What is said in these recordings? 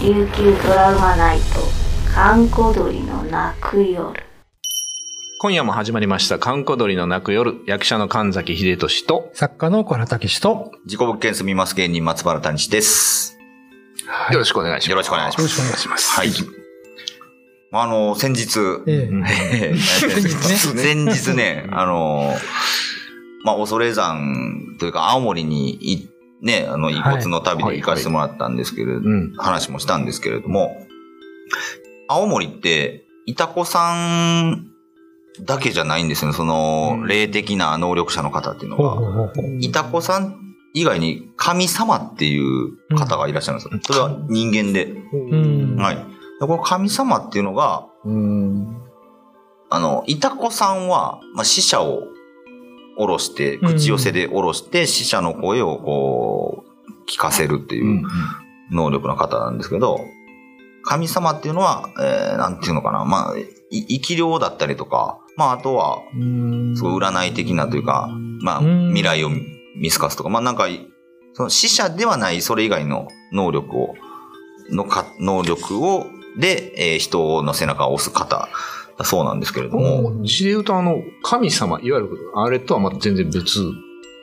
琉球ドラマナイト閑古鳥の泣く夜今夜も始まりました、観光鳥の泣く夜、役者の神崎秀俊と、作家の小原武史と、自己物件住みます芸人松原谷志です。はいよろしくお願いします。よろしくお願いしますよろしくお願いします。はい。あの、先日、ええ先日ね先日ね、あの、まあ、恐山というか、青森にい、ね、あの、遺骨の旅で行かせてもらったんですけれど、うん。話もしたんですけれども、青森って、いたこさんだけじゃないんですよね、その、うん霊的な能力者の方っていうのほうが。ほうほうほういたこさん以外に神様っていう方がいらっしゃるんですよ。それは人間で。うん。はい。でこの神様っていうのが、うん。あの、いたこさんは、まあ、死者を下ろして、口寄せで下ろして、死者の声をこう、聞かせるってう。いうん。能力の方なんですけど、神様っていうのは、えー、なんていうのかな、まあ、い生き量だったりとか、まあ、あとは、うん。すごい占い的なというか、まあ、うん。未来を見透かすとか、まあなんか、その死者ではないそれ以外の能力を、のか、能力を、で、えー人の背中を押す方だそうなんですけれども、こっちで言うと、あの、神様、いわゆる、あれとはまた全然別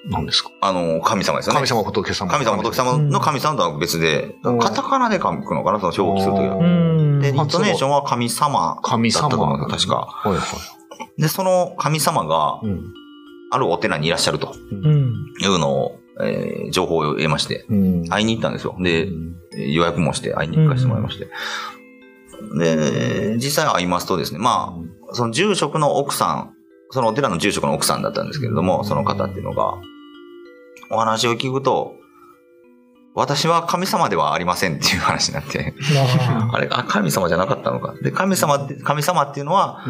なんですか？あの、神様ですよね。神様、仏様。神様、仏様の神様とは別で、うんカタカナで書くのかな、その表記するときうは。うん。で、インあトネーションは神様神だったと思様。う確か。はいはで、その神様が。あるお寺にいらっしゃるとうん。いうのを、えー情報を得まして、うん。会いに行ったんですよ。で、うん予約もして会いに行かせてもらいまして。で、実際会いますとですね、まあ、その住職の奥さん、そのお寺の住職の奥さんだったんですけれども、その方っていうのが、お話を聞くと、私は神様ではありませんっていう話になって、ああれ、あ、神様じゃなかったのか。で、神様って、神様っていうのは、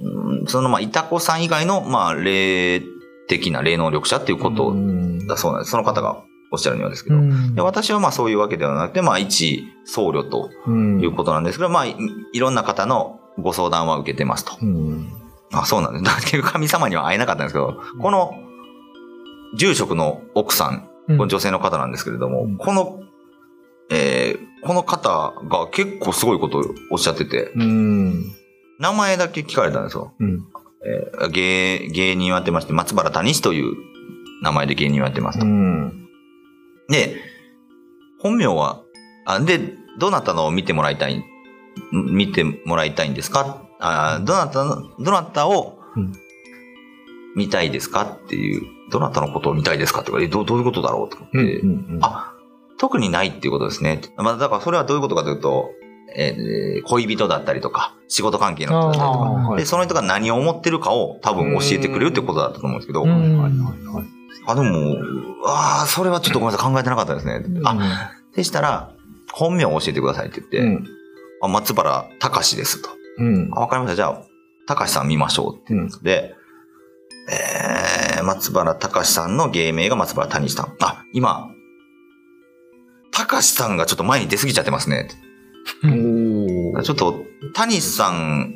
うん。その、まあ、いたこさん以外の、まあ、霊的な霊能力者っていうことうん。だそうなんです。その方がおっしゃるにはですけど。うんで私はまあそういうわけではなくて、まあ一僧侶とうんいうことなんですけど、まあいいろんな方のご相談は受けてますと。うん。あ、そうなんです。だ結局神様には会えなかったんですけど、この住職の奥さん、この女性の方なんですけれども、うんこの、えーこの方が結構すごいことをおっしゃってて、うん。名前だけ聞かれたんですよ。うん。えー芸、芸人をやってまして、松原谷志という名前で芸人をやってますと。うん。で、本名は、あ、で、どなたのを見てもらいたい、見てもらいたいんですか？あどなたの、どなたをうん見たいですかっていう、どなたのことを見たいですかって言われて、どうどういうことだろうと思って、うん。あ、特にないっていうことですね。まあ、だからそれはどういうことかというと、えー恋人だったりとか、仕事関係の人だったりとか、あーで、その人が何を思ってるかを多分教えてくれるってことだったと思うんですけど、うんはいはいはい。あ、でも、ああ、それはちょっとごめんなさい、考えてなかったですね。あ、でしたら、本名を教えてくださいって言って、うん。あ松原隆ですと。うん。あ、わかりました。じゃあ、隆さん見ましょうって。うん。で、えー、松原隆さんの芸名が松原谷さん。あ、今、隆さんがちょっと前に出過ぎちゃってますね。ちょっと、谷さん、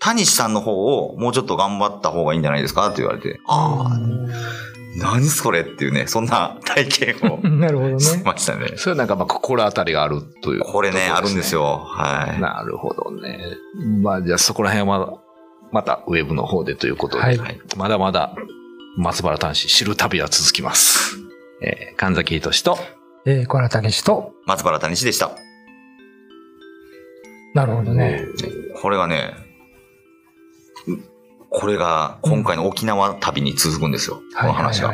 谷さんの方をもうちょっと頑張った方がいいんじゃないですかって言われて、ああ、何それっていうね、そんな体験を なるほどしね。ましたね。それはなんかまあ心当たりがあるという、これね、あるんです。よ。はい。なるほどね。まあじゃあそこら辺はまたウェブの方でということで、はいはいまだまだ松原端子知る旅は続きます。えー神崎仁と、えー、小原武史と、松原谷志でした。なるほどね。これがね、これが今回の沖縄旅に続くんですよ。この話が。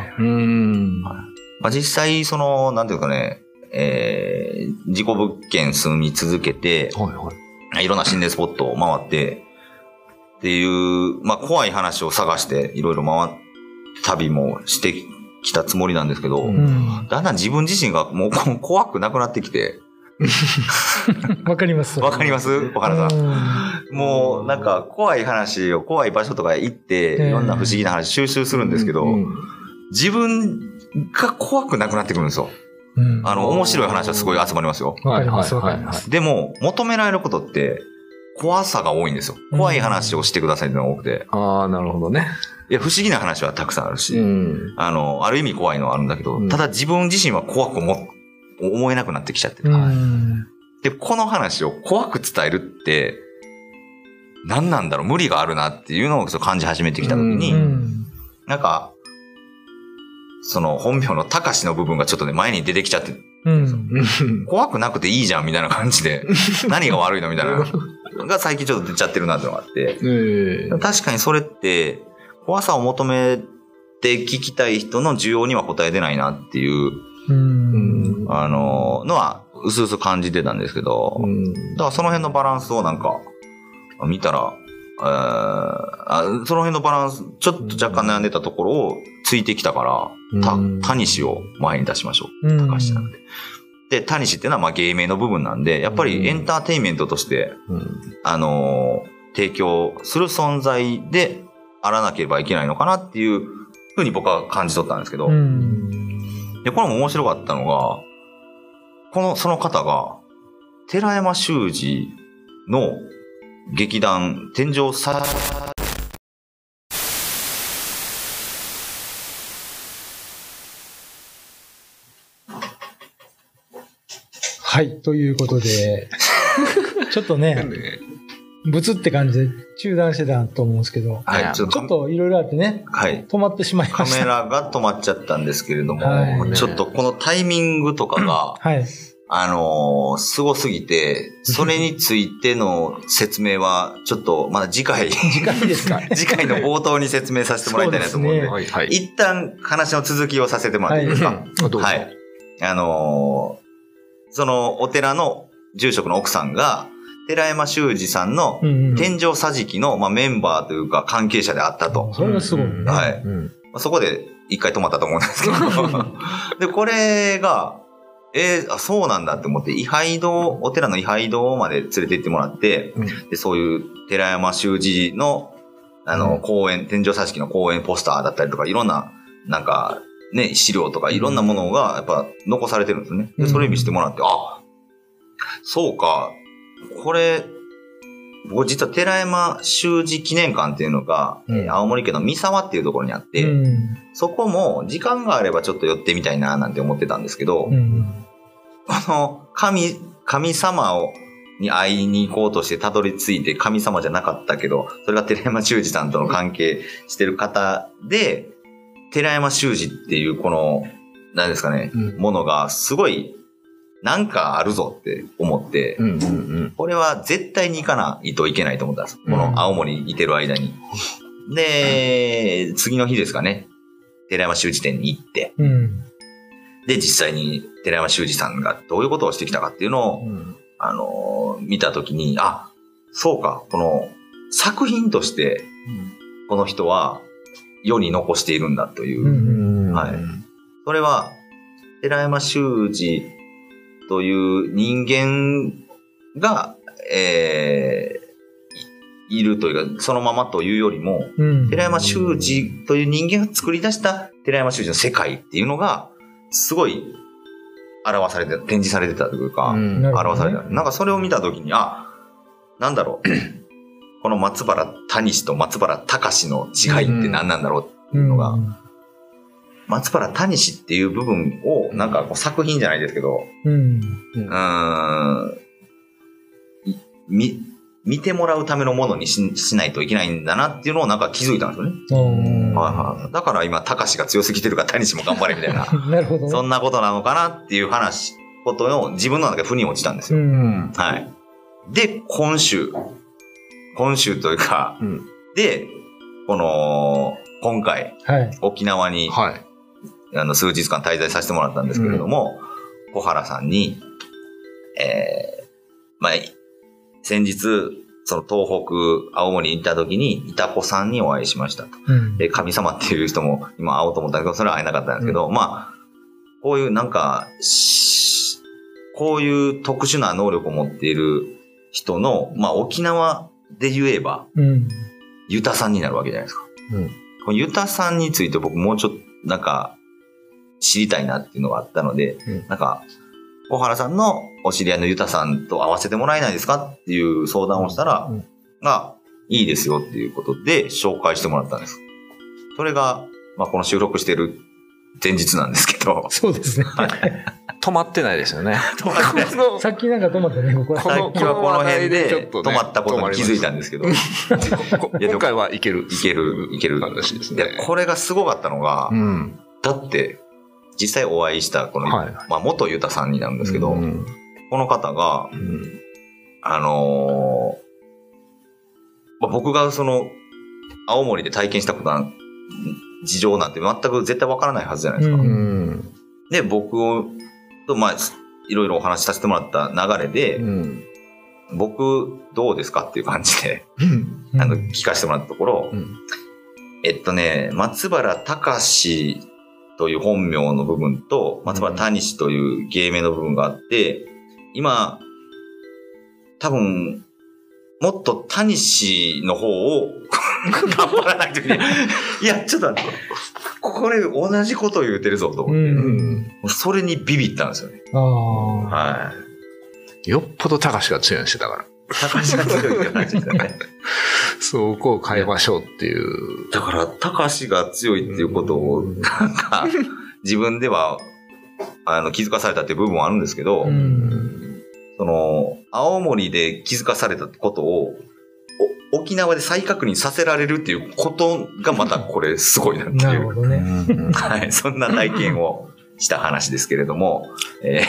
まあ、実際、その、なんていうかね、えー、事故物件住み続けて、はいはい。いろんな心霊スポットを回って、っていう、まあ、怖い話を探して、いろいろ回っ、旅もしてきたつもりなんですけど、ううん。だんだん自分自身がもうこ怖くなくなってきて、わかります。わかります？小原さん。ん。もう、なんか、怖い話を、怖い場所とか行って、ええいろんな不思議な話収集するんですけど、うん自分が怖くなくなってくるんですよ。うんあの、面白い話はすごい集まりますよ。わかりますはいはいはいわかりますでも、求められることって、怖さが多いんですよ。怖い話をしてくださいっていうのが多くて。ああ、なるほどね。いや、不思議な話はたくさんあるし、うん。あの、ある意味怖いのはあるんだけど、うんただ自分自身は怖く思、思えなくなってきちゃってる。うん。で、この話を怖く伝えるって、何なんだろう？無理があるなっていうのを感じ始めてきた時に、うん。なんか、その本名の高しの部分がちょっとね、前に出てきちゃって、うん。怖くなくていいじゃんみたいな感じで、何が悪いのみたいな、が最近ちょっと出ちゃってるなってのがあって、ええ確かにそれって、怖さを求めて聞きたい人の需要には答えてないなっていう、うん。あの、のは、うすうす感じてたんですけど、だからその辺のバランスをなんか、見たら、えーあその辺のバランス、ちょっと若干悩んでたところをついてきたから、たうん、タニシを前に出しましょう。うん高橋じゃなくて。で、タニシっていうのはまあ芸名の部分なんで、やっぱりエンターテインメントとして、あのー提供する存在であらなければいけないのかなっていうふうに僕は感じ取ったんですけど、うん。で、これも面白かったのが、この、その方が、寺山修司の劇団、天井さ、はい。ということで、ちょっとね、ブツって感じで中断してたと思うんですけど、はい、ちょっちょっとといろいろあってね、はい。止まってしまいカました。メラが止まっちゃったんですけれども、はいちょっとこのタイミングとかが、はい。あのーすごすぎて、それについての説明は、ちょっと、まだ次回、次回ですか？次回の冒頭に説明させてもらいたいなと思うんで、そうはい、はい。一旦話の続きをさせてもらっていいですか、はいどうぞはい。あのーそのお寺の住職の奥さんが、寺山修司さんの。天井桟敷の、まあ、メンバーというか関係者であったと。それがすごいね。うんはいうんまあそこで一回止まったと思うんですけど。で、これが、えーあ、そうなんだって思って、位牌堂、お寺の位牌堂まで連れて行ってもらって、うんで、そういう寺山修司の、あの、うん公演、天井桟敷の公演ポスターだったりとか、いろんな、なんか、ね、資料とかいろんなものが、やっぱ、残されてるんですね。で、それ見せてもらって、あ、そうか、これ、僕実は寺山修司記念館っていうのが、うんえー青森県の三沢っていうところにあって、うん。そこも時間があればちょっと寄ってみたいななんて思ってたんですけど、うん。あの、神、神様を、に会いに行こうとしてたどり着いて神様じゃなかったけど、それが寺山修司さんとの関係してる方で、寺山修司っていうこの、何ですかね、うんものがすごい、なんかあるぞって思って、うんうんうん。これは絶対に行かないといけないと思ったんです。こうん。の青森にいてる間に。で、次の日ですかね、寺山修司店に行って、うん。で、実際に寺山修司さんがどういうことをしてきたかっていうのを、うん。あのー見たときに、あ、そうか、この作品として、この人は世に残しているんだという。うん。はい。それは、寺山修司という人間が、えーいいるというか、そのままというよりも、うん。寺山修司という人間が作り出した寺山修司の世界っていうのが、すごい表されて、展示されてたというか、うん表されてた。なんかそれを見たときに、あ、なんだろう。この松原谷氏と松原隆の違いって何なんだろうっていうのが、松原谷氏っていう部分を、なんかこう作品じゃないですけど、うん。うーん、いみ、見てもらうためのものにししないといけないんだなっていうのをなんか気づいたんですよね。うん。はいはい。だから今、高志が強すぎてるから谷氏も頑張れみたいな、なるほどね。そんなことなのかなっていう話、ことを自分の中で腑に落ちたんですうよ。ん。はい。で、今週、今週というか、うんで、この、今回、はい。沖縄に、はい。あの、数日間滞在させてもらったんですけれども、小原さんに、えー、まあ、先日、その東北、青森に行った時に、いた子さんにお会いしましたと。うん。で、神様っていう人も今会おうと思ったけど、それは会えなかったんですけど、まあ、こういうなんか、しこういう特殊な能力を持っている人の、まあ沖縄で言えば、うん。ユタさんになるわけじゃないですか。うんこのユタさんについて僕もうちょっと、なんか、知りたいなっていうのがあったので、うんなんか、小原さんのお知り合いのユタさんと会わせてもらえないですかっていう相談をしたら、うんが、いいですよっていうことで紹介してもらったんです。それが、まあ、この収録してる前日なんですけど、そうですね。止まってないですよね。止まってない さっきなんか止まったね、ここさっきはこの辺で止まったことに気づいたんですけど、いこ今回はいける。いける、いける。話ですでね。これがすごかったのがう、ん。だって、実際お会いした、この、はいまあ、元ユタさんになるんですけど、うんこの方が、うんあのーまあ、僕がその、青森で体験したことな事情なんて全く絶対わからないはずじゃないですか。ううん。で、僕を、と、まあ、いろいろお話しさせてもらった流れで、うん。僕、どうですかっていう感じで、うんあの、聞かせてもらったところ、うんえっとね、松原隆という本名の部分と、松原谷氏という芸名の部分があって、今、多分、もっと谷氏の方を 頑張らないといけない。いや、ちょっと待って。これ同じこと言うてるぞと思う。って。うんん。それにビビったんですよね。ああ。はい。よっぽど高志が強いんしてたから。高橋が強いって話ですよね。そこを変えましょうっていう。だから、高橋が強いっていうことを、うんなんか、自分では、あの、気づかされたっていう部分はあるんですけど、うん。その、青森で気づかされたことを、お沖縄で再確認させられるっていうことがまたこれすごいなっていう。なるほどね。うんはい。そんな体験をした話ですけれども、え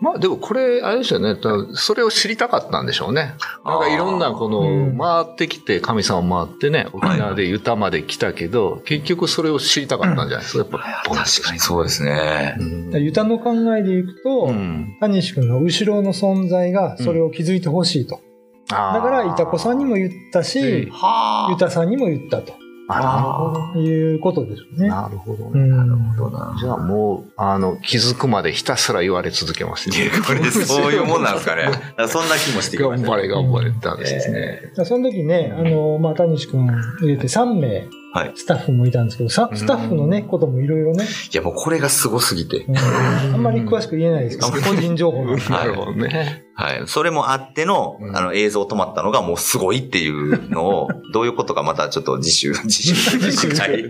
まあでもこれ、あれですよね。だそれを知りたかったんでしょうね。なんかいろんなこうん。の、回ってきて、神様回ってね、沖縄でユタまで来たけど、結局それを知りたかったんじゃないですか？やっぱ、ー確かにそうですね。うん。ユタの考えでいくと、うん。谷志君の後ろの存在がそれを気づいてほしいと。だから、いたこさんにも言ったし、はユタさんにも言ったとあなるほど。いうことですよね。なるほどね。うん。なるほどな。じゃあもう、あの、気づくまでひたすら言われ続けますよいやこれそういうもんなんですかね。そんな気もしてきました。頑張れ、頑張れって話ですね。えだからその時ね、あの、まあ、谷志君入れて3名はい、スタッフもいたんですけど、さスタッフのね、こともいろいろね、ーいやもうこれがすごすぎて。うんあんまり詳しく言えないですけど、個人情報 なるほどね。はい。それもあっての、うんあの映像止まったのがもうすごいっていうのを、どういうことかまたちょっと次週、次週、次回、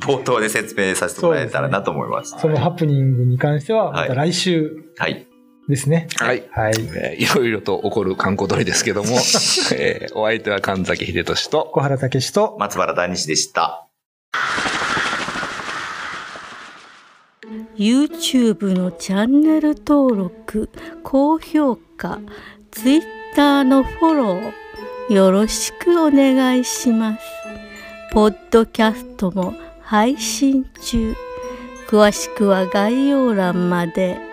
冒頭で説明させてもらえたらなと思います。そのハプニングに関しては、またはい来週はい。ですね。はい。はい。えーいろいろと起こる観光鳥ですけども、えーお相手は神崎秀俊と、小原武史と、松原大西でした。YouTube のチャンネル登録高評価 Twitter のフォローよろしくお願いしますポッドキャストも配信中詳しくは概要欄まで。